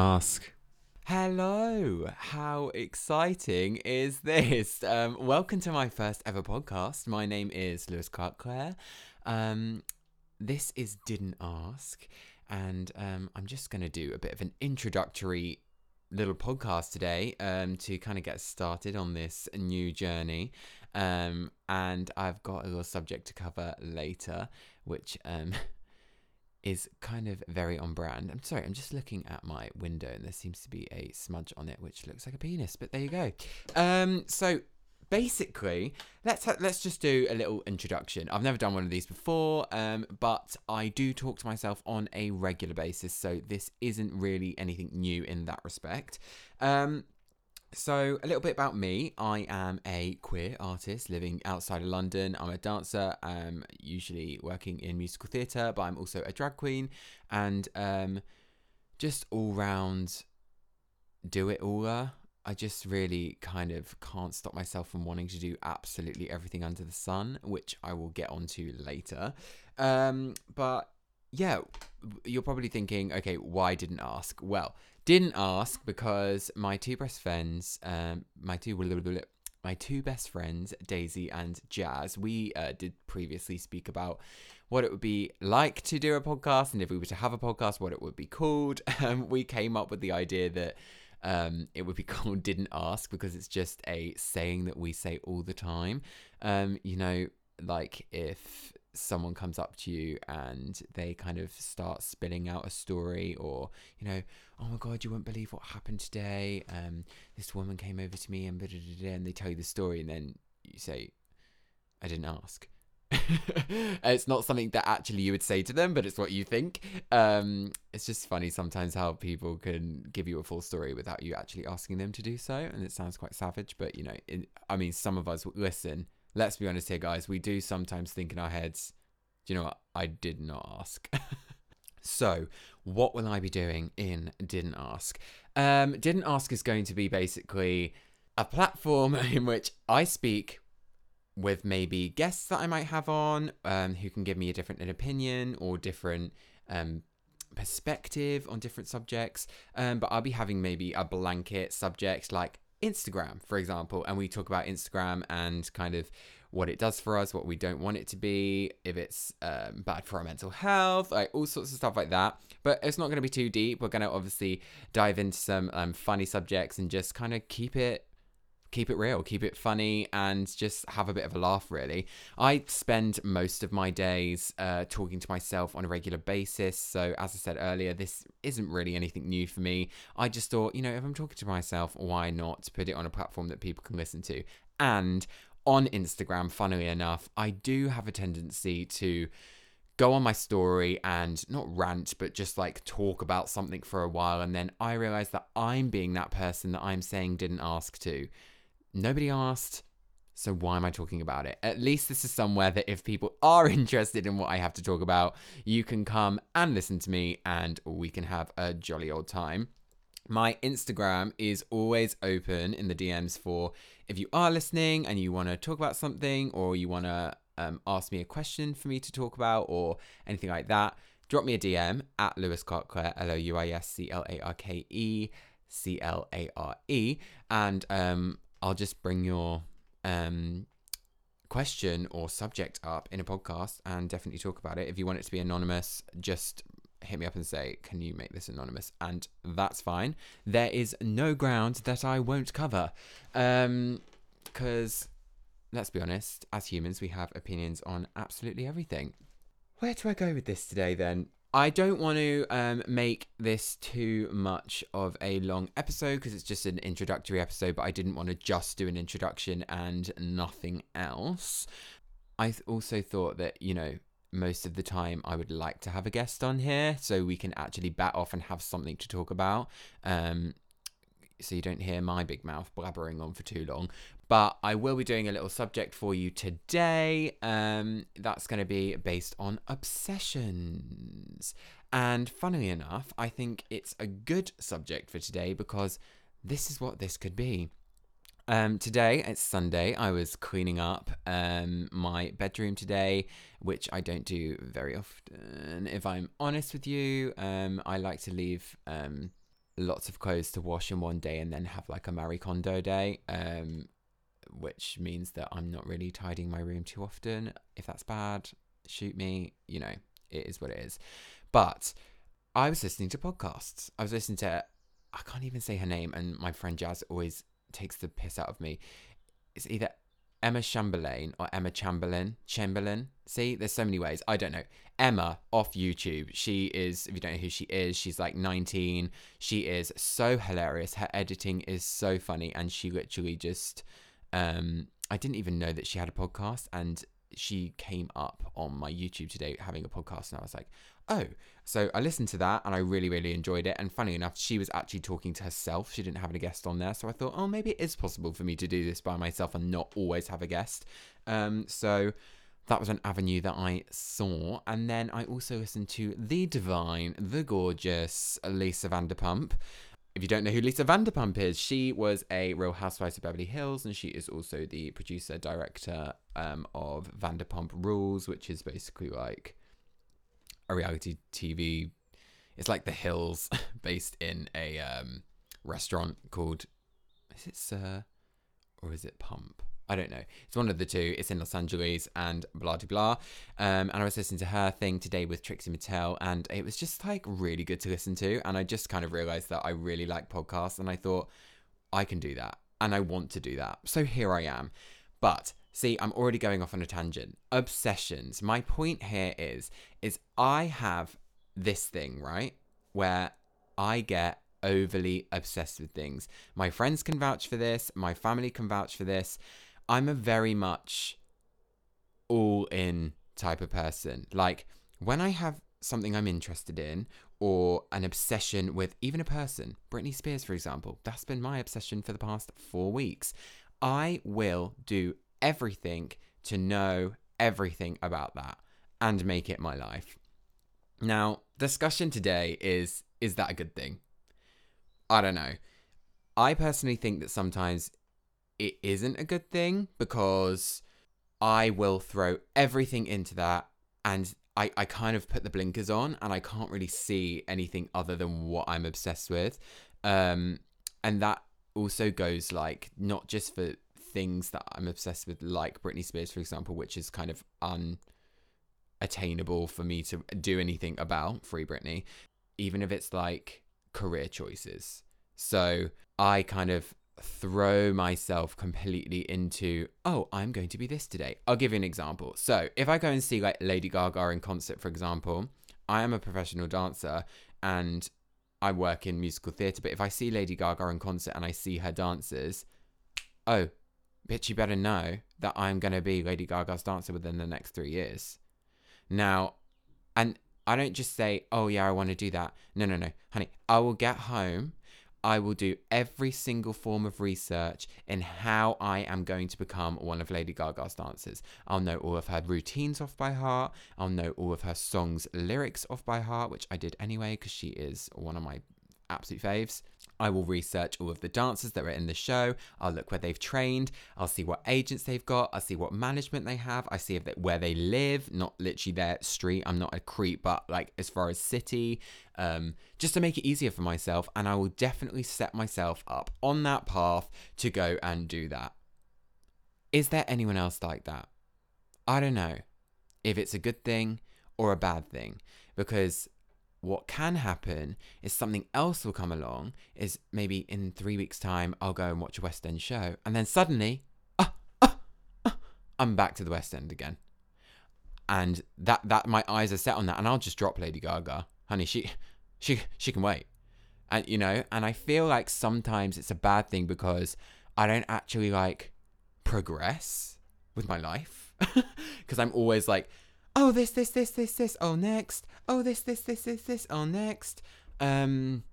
ask. Hello, how exciting is this? Um, welcome to my first ever podcast. My name is Louis Clarke Clare. Um, this is Didn't Ask, and um, I'm just going to do a bit of an introductory little podcast today um, to kind of get started on this new journey. Um, and I've got a little subject to cover later, which um, is kind of very on brand. I'm sorry, I'm just looking at my window and there seems to be a smudge on it, which looks like a penis. But there you go. Um, so basically, let's ha- let's just do a little introduction. I've never done one of these before, um, but I do talk to myself on a regular basis, so this isn't really anything new in that respect. Um, so, a little bit about me. I am a queer artist living outside of London. I'm a dancer, um, usually working in musical theatre, but I'm also a drag queen and um, just all round do it aller. I just really kind of can't stop myself from wanting to do absolutely everything under the sun, which I will get onto later. Um, but yeah, you're probably thinking, okay, why didn't ask? Well, didn't ask because my two best friends, um, my two my two best friends, Daisy and Jazz, we uh, did previously speak about what it would be like to do a podcast, and if we were to have a podcast, what it would be called. Um, we came up with the idea that um, it would be called "Didn't Ask" because it's just a saying that we say all the time. Um, you know, like if someone comes up to you and they kind of start spilling out a story or you know oh my god you won't believe what happened today. Um this woman came over to me and and they tell you the story and then you say i didn't ask. It's not something that actually you would say to them but it's what you think. Um it's just funny sometimes how people can give you a full story without you actually asking them to do so and it sounds quite savage but you know i mean some of us listen let's be honest here, guys. We do sometimes think in our heads, do you know what? I did not ask. so, what will I be doing in Didn't Ask? Um, Didn't Ask is going to be basically a platform in which I speak with maybe guests that I might have on um, who can give me a different opinion or different um, perspective on different subjects. Um, but I'll be having maybe a blanket subject like Instagram, for example, and we talk about Instagram and kind of what it does for us, what we don't want it to be, if it's um, bad for our mental health, like all sorts of stuff like that. But it's not going to be too deep. We're going to obviously dive into some um, funny subjects and just kind of keep it keep it real, keep it funny, and just have a bit of a laugh, really. I spend most of my days uh, talking to myself on a regular basis. So, as I said earlier, this isn't really anything new for me. I just thought, you know, if I'm talking to myself, why not put it on a platform that people can listen to? And on Instagram, funnily enough, I do have a tendency to go on my story and not rant, but just like talk about something for a while. And then I realize that I'm being that person that I'm saying didn't ask to. Nobody asked. So why am I talking about it? At least this is somewhere that if people are interested in what I have to talk about, you can come and listen to me and we can have a jolly old time. My Instagram is always open in the DMs for if you are listening and you want to talk about something or you want to um, ask me a question for me to talk about or anything like that. Drop me a DM at Louis Clarke Clare, L O U I S C L A R K E C L A R E, and um, I'll just bring your um, question or subject up in a podcast and definitely talk about it. If you want it to be anonymous, just hit me up and say, Can you make this anonymous? And that's fine. There is no ground that I won't cover. Um, because let's be honest, as humans, we have opinions on absolutely everything. Where do I go with this today then? I don't want to um, make this too much of a long episode because it's just an introductory episode, but I didn't want to just do an introduction and nothing else. I also thought that, you know, most of the time I would like to have a guest on here so we can actually bat off and have something to talk about. Um, so you don't hear my big mouth blabbering on for too long. But I will be doing a little subject for you today. Um, that's going to be based on obsessions. And funnily enough, I think it's a good subject for today because this is what this could be. Um, today, it's Sunday. I was cleaning up um, my bedroom today, which I don't do very often. If I'm honest with you, um, I like to leave um, lots of clothes to wash in one day and then have like a Marie Kondo day, um, which means that I'm not really tidying my room too often. If that's bad, shoot me. You know, it is what it is. But I was listening to podcasts. I was listening to, I can't even say her name, and my friend Jazz always takes the piss out of me. It's either Emma Chamberlain or Emma Chamberlain. Chamberlain. See, there's so many ways. I don't know. Emma off YouTube. She is, if you don't know who she is, she's like 19. She is so hilarious. Her editing is so funny. And she literally just, um, I didn't even know that she had a podcast. And she came up on my YouTube today having a podcast. And I was like, oh. So I listened to that and I really, really enjoyed it. And funny enough, she was actually talking to herself. She didn't have any guest on there. So I thought, oh, maybe it is possible for me to do this by myself and not always have a guest. Um, so that was an avenue that I saw. And then I also listened to the divine, the gorgeous Lisa Vanderpump. If you don't know who Lisa Vanderpump is, she was a Real Housewives of Beverly Hills, and she is also the producer director um, of Vanderpump Rules, which is basically like a reality TV. It's like The Hills, based in a um, restaurant called. Is it SUR, or is it Pump? I don't know. It's one of the two. It's in Los Angeles and blah blah blah. Um, and I was listening to her thing today with Trixie Mattel, and it was just like really good to listen to. And I just kind of realized that I really like podcasts, and I thought I can do that, and I want to do that. So here I am. But see, I'm already going off on a tangent. Obsessions. My point here is, is I have this thing right where I get overly obsessed with things. My friends can vouch for this. My family can vouch for this I'm a very much all in type of person. Like when I have something I'm interested in or an obsession with even a person, Britney Spears, for example, that's been my obsession for the past four weeks. I will do everything to know everything about that and make it my life. Now, discussion today is is that a good thing? I don't know. I personally think that sometimes it isn't a good thing because I will throw everything into that and I, I kind of put the blinkers on and I can't really see anything other than what I'm obsessed with. Um, and that also goes like not just for things that I'm obsessed with, like Britney Spears, for example, which is kind of unattainable for me to do anything about, Free Britney, even if it's like career choices. So I kind of throw myself completely into, oh, I'm going to be this today. I'll give you an example. So, if I go and see like Lady Gaga in concert, for example, I am a professional dancer and I work in musical theatre, but if I see Lady Gaga in concert and I see her dancers, oh, bitch, you better know that I'm going to be Lady Gaga's dancer within the next three years. Now, and I don't just say, oh, yeah, I want to do that. No, no, no, honey. I will get home I will do every single form of research in how I am going to become one of Lady Gaga's dancers. I'll know all of her routines off by heart. I'll know all of her songs' lyrics off by heart, which I did anyway because she is one of my absolute faves. I will research all of the dancers that are in the show. I'll look where they've trained. I'll see what agents they've got. I'll see what management they have. I see if they, where they live, not literally their street. I'm not a creep, but like as far as city, um, just to make it easier for myself. And I will definitely set myself up on that path to go and do that. Is there anyone else like that? I don't know if it's a good thing or a bad thing because what can happen is something else will come along is maybe in three weeks time i'll go and watch a west end show. And then suddenly ah, ah, ah, i'm back to the west end again. And that that my eyes are set on that. And i'll just drop lady gaga. Honey she she she can wait. And you know and i feel like sometimes it's a bad thing because i don't actually like progress with my life. Because i'm always like oh this this this this this oh next. Oh this this this this this oh next. Um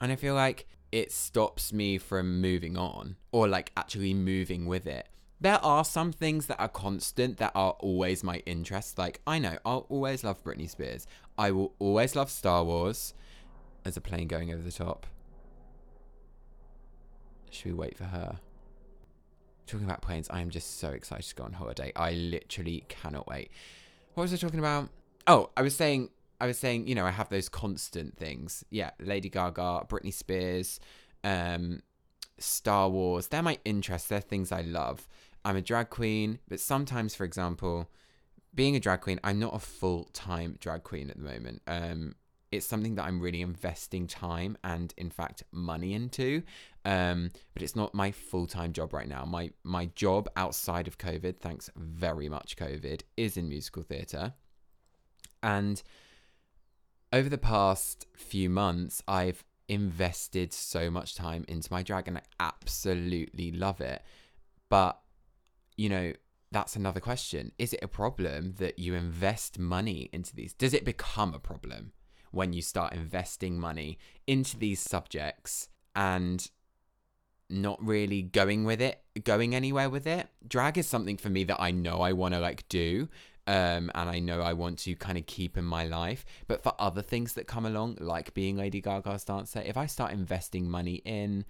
and i feel like it stops me from moving on or like actually moving with it. There are some things that are constant that are always my interest. Like i know i'll always love britney spears. I will always love star wars. As a plane going over the top. Should we wait for her? Talking about planes i am just so excited to go on holiday. I literally cannot wait what was I talking about? Oh, I was saying I was saying, you know, I have those constant things. Yeah, Lady Gaga, Britney Spears, um, Star Wars. They're my interests. They're things I love. I'm a drag queen, but sometimes, for example, being a drag queen, I'm not a full time drag queen at the moment. Um, it's something that I'm really investing time and, in fact, money into. Um, but it's not my full time job right now. My my job outside of COVID, thanks very much COVID, is in musical theatre. And over the past few months, I've invested so much time into my drag and I absolutely love it. But, you know, that's another question. Is it a problem that you invest money into these? Does it become a problem when you start investing money into these subjects and not really going with it, going anywhere with it? Drag is something for me that I know I want to like do. Um, and I know I want to kind of keep in my life. But for other things that come along, like being Lady Gaga's dancer, if I start investing money in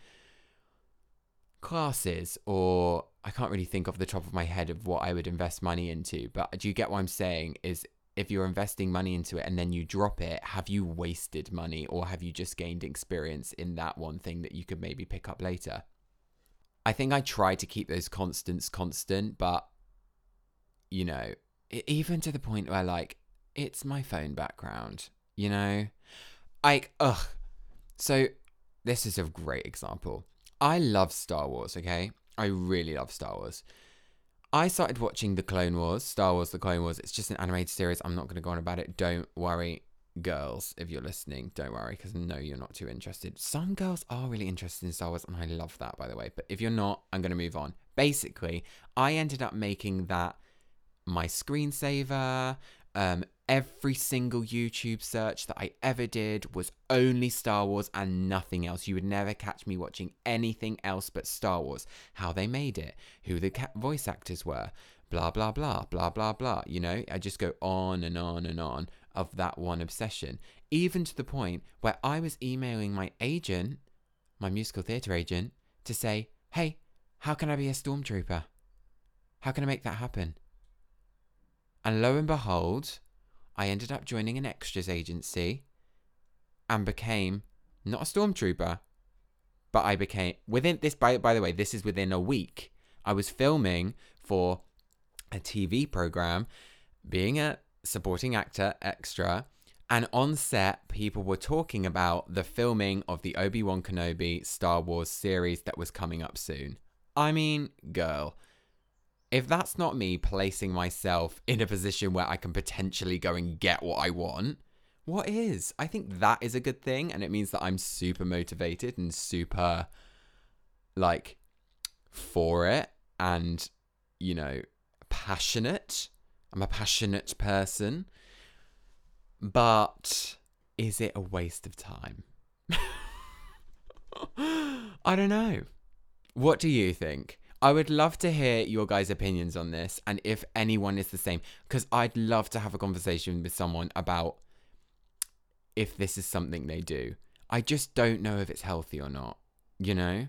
classes or I can't really think off the top of my head of what I would invest money into, but do you get what I'm saying? Is if you're investing money into it and then you drop it, have you wasted money or have you just gained experience in that one thing that you could maybe pick up later? I think I try to keep those constants constant, but you know, even to the point where like it's my phone background, you know? Like, ugh. So this is a great example. I love Star Wars, okay? I really love Star Wars. I started watching The Clone Wars, Star Wars The Clone Wars. It's just an animated series. I'm not going to go on about it. Don't worry, girls, if you're listening. Don't worry, because no, you're not too interested. Some girls are really interested in Star Wars, and I love that, by the way. But if you're not, I'm going to move on. Basically, I ended up making that my screensaver. Um, every single YouTube search that I ever did was only Star Wars and nothing else. You would never catch me watching anything else but Star Wars. How they made it, who the voice actors were, blah, blah, blah, blah, blah, blah. You know, I just go on and on and on of that one obsession, even to the point where I was emailing my agent, my musical theatre agent, to say, hey, how can I be a stormtrooper? How can I make that happen? And lo and behold, I ended up joining an extras agency and became not a stormtrooper, but I became within this by by the way, this is within a week. I was filming for a TV program, being a supporting actor extra, and on set people were talking about the filming of the Obi-Wan Kenobi Star Wars series that was coming up soon. I mean, girl, if that's not me placing myself in a position where I can potentially go and get what I want, what is? I think that is a good thing. And it means that I'm super motivated and super, like, for it and, you know, passionate. I'm a passionate person. But is it a waste of time? I don't know. What do you think? I would love to hear your guys' opinions on this and if anyone is the same, because I'd love to have a conversation with someone about if this is something they do. I just don't know if it's healthy or not, you know?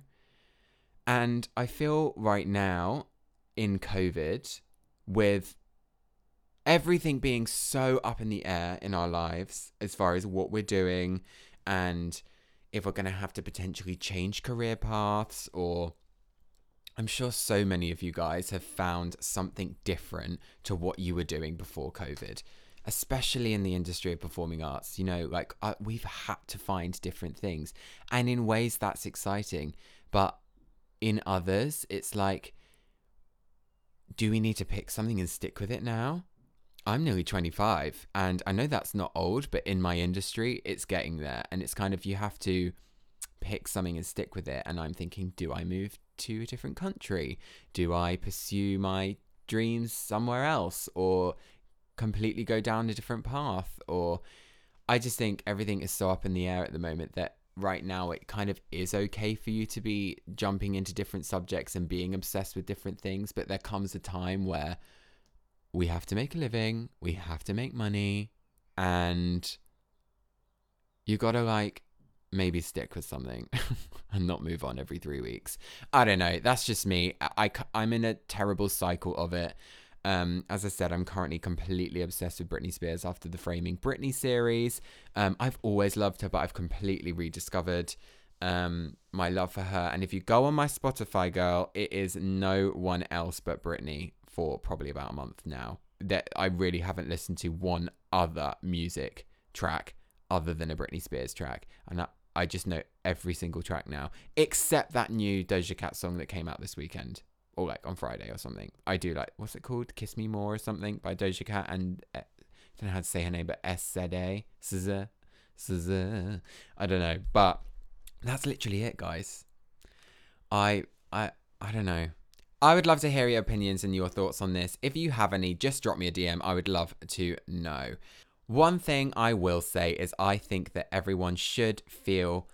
And I feel right now in COVID, with everything being so up in the air in our lives as far as what we're doing and if we're going to have to potentially change career paths or I'm sure so many of you guys have found something different to what you were doing before COVID, especially in the industry of performing arts. You know, like uh, we've had to find different things, and in ways that's exciting. But in others, it's like, do we need to pick something and stick with it now? I'm nearly 25, and I know that's not old, but in my industry, it's getting there. And it's kind of you have to pick something and stick with it. And I'm thinking, do I move to a different country? Do I pursue my dreams somewhere else or completely go down a different path? Or I just think everything is so up in the air at the moment that right now it kind of is okay for you to be jumping into different subjects and being obsessed with different things. But there comes a time where we have to make a living, we have to make money, and you gotta like maybe stick with something and not move on every three weeks. I don't know. That's just me. I, I, am in a terrible cycle of it. Um, as I said, I'm currently completely obsessed with Britney Spears after the Framing Britney series. Um, I've always loved her, but I've completely rediscovered um, my love for her. And if you go on my Spotify, girl, it is no one else but Britney for probably about a month now. That I really haven't listened to one other music track other than a Britney Spears track, and I, I just know every single track now, except that new Doja Cat song that came out this weekend or like on Friday or something. I do like what's it called? Kiss Me More or something by Doja Cat and uh, I don't know how to say her name, but S Z A SZA SZA. I don't know, but that's literally it, guys. I I I don't know. I would love to hear your opinions and your thoughts on this. If you have any, just drop me a DM. I would love to know. One thing I will say is I think that everyone should feel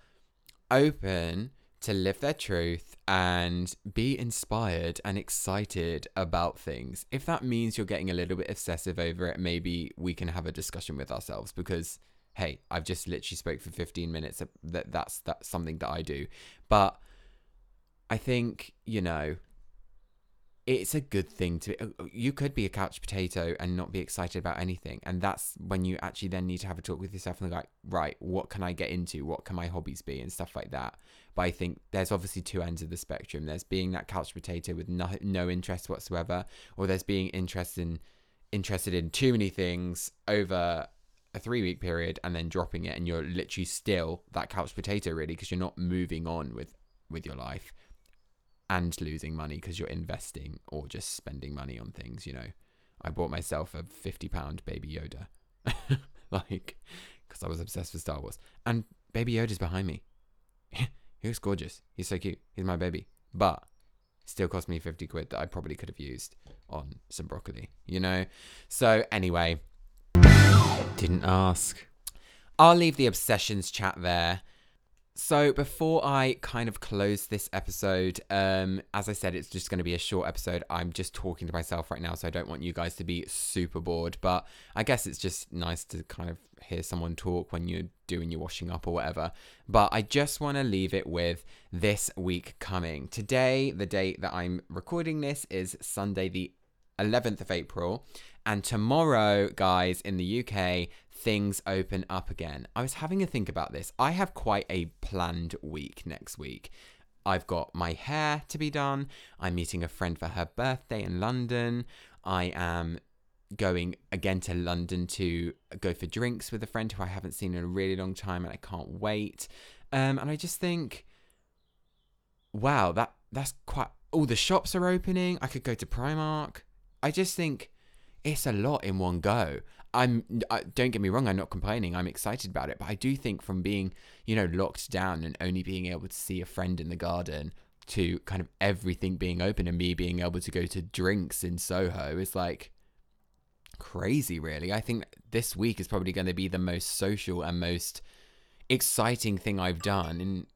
open to live their truth and be inspired and excited about things. If that means you're getting a little bit obsessive over it, maybe we can have a discussion with ourselves because hey, I've just literally spoke for 15 minutes. Uh, that that's that's something that I do. But I think, you know, it's a good thing to uh, you could be a couch potato and not be excited about anything and that's when you actually then need to have a talk with yourself and like right what can i get into? What can my hobbies be? and stuff like that. But i think there's obviously two ends of the spectrum. There's being that couch potato with no, no interest whatsoever or there's being interested in interested in too many things over a three week period and then dropping it and you're literally still that couch potato really because you're not moving on with with your life and losing money because you're investing or just spending money on things, you know. I bought myself a 50 pound baby Yoda. like, because I was obsessed with Star Wars. And baby Yoda's behind me. he was gorgeous. He's so cute. He's my baby. But still cost me 50 quid that I probably could have used on some broccoli, you know? So, anyway, didn't ask. I'll leave the obsessions chat there. So before I kind of close this episode, um, as I said, it's just going to be a short episode. I'm just talking to myself right now, so I don't want you guys to be super bored. But I guess it's just nice to kind of hear someone talk when you're doing your washing up or whatever. But I just want to leave it with this week coming. Today, the date that I'm recording this is Sunday, the 11th of April. And tomorrow, guys, in the UK, things open up again. I was having a think about this. I have quite a planned week next week. I've got my hair to be done. I'm meeting a friend for her birthday in London. I am going again to London to go for drinks with a friend who I haven't seen in a really long time and I can't wait. Um, and I just think, wow, that that's quite. All the shops are opening. I could go to Primark. I just think it's a lot in one go. I'm I, don't get me wrong, I'm not complaining. I'm excited about it, but I do think from being, you know, locked down and only being able to see a friend in the garden to kind of everything being open and me being able to go to drinks in Soho is like crazy really. I think this week is probably going to be the most social and most exciting thing I've done in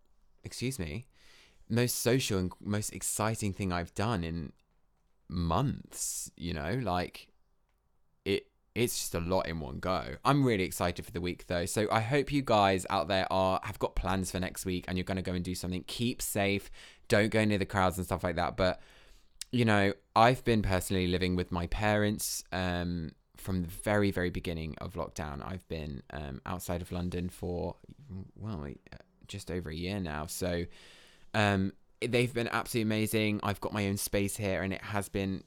excuse me, most social and most exciting thing I've done in months, you know, like it's just a lot in one go. I'm really excited for the week though. So I hope you guys out there are have got plans for next week and you're going to go and do something. Keep safe. Don't go near the crowds and stuff like that. But you know, I've been personally living with my parents um, from the very very beginning of lockdown. I've been um, outside of London for well, just over a year now. So um, they've been absolutely amazing. I've got my own space here and it has been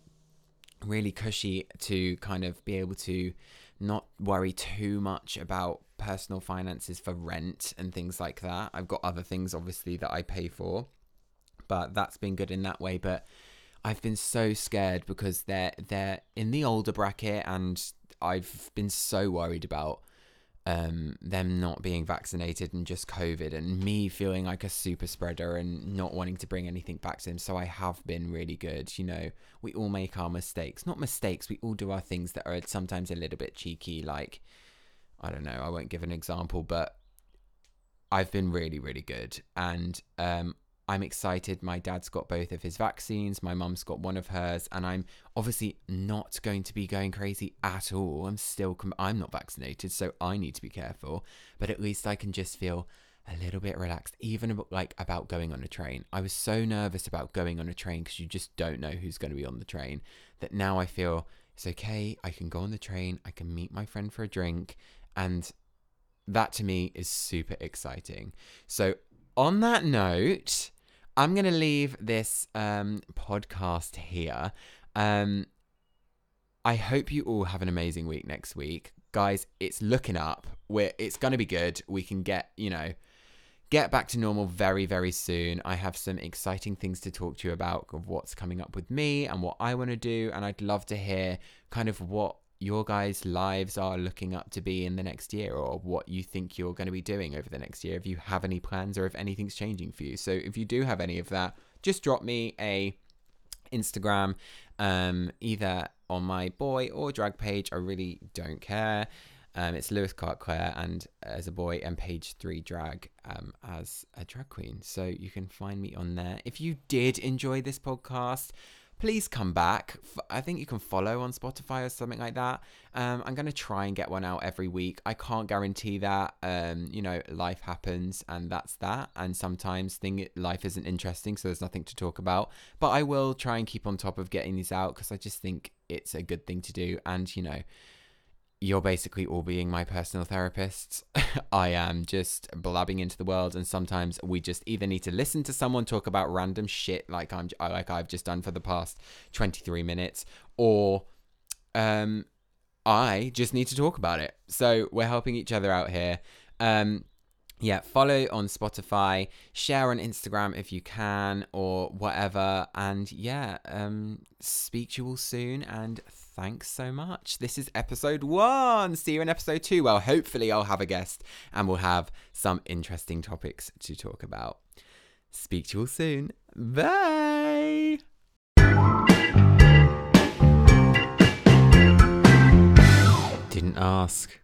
really cushy to kind of be able to not worry too much about personal finances for rent and things like that. I've got other things obviously that I pay for, but that's been good in that way. But I've been so scared because they're they're in the older bracket and I've been so worried about um, them not being vaccinated and just COVID and me feeling like a super spreader and not wanting to bring anything back to them. So I have been really good. You know, we all make our mistakes. Not mistakes, we all do our things that are sometimes a little bit cheeky. Like, I don't know, I won't give an example, but I've been really, really good. And um, I'm excited. My dad's got both of his vaccines. My mum's got one of hers, and I'm obviously not going to be going crazy at all. I'm still, com- I'm not vaccinated, so I need to be careful. But at least I can just feel a little bit relaxed, even about, like about going on a train. I was so nervous about going on a train because you just don't know who's going to be on the train that now I feel it's okay. I can go on the train, I can meet my friend for a drink, and that to me is super exciting. So, on that note, I'm going to leave this um, podcast here. Um, I hope you all have an amazing week next week. Guys, it's looking up. We're, it's going to be good. We can get, you know, get back to normal very, very soon. I have some exciting things to talk to you about of what's coming up with me and what I want to do. And I'd love to hear kind of what your guys' lives are looking up to be in the next year or what you think you're going to be doing over the next year. If you have any plans or if anything's changing for you. So if you do have any of that, just drop me a Instagram, um, either on my boy or drag page. I really don't care. Um, it's Louis Clarke Clare and as a boy and page three drag um, as a drag queen. So you can find me on there. If you did enjoy this podcast, please come back. I think you can follow on Spotify or something like that. Um, I'm going to try and get one out every week. I can't guarantee that. Um, you know, life happens and that's that. And sometimes thing life isn't interesting, so there's nothing to talk about. But I will try and keep on top of getting these out because I just think it's a good thing to do. And, you know, you're basically all being my personal therapists. I am just blabbing into the world, and sometimes we just either need to listen to someone talk about random shit like I'm like I've just done for the past 23 minutes, or um, I just need to talk about it. So we're helping each other out here. Um, yeah, follow on Spotify, share on Instagram if you can, or whatever. And yeah, um, speak to you all soon. And thanks so much. This is episode one. See you in episode two. Well, hopefully, I'll have a guest and we'll have some interesting topics to talk about. Speak to you all soon. Bye. Didn't ask.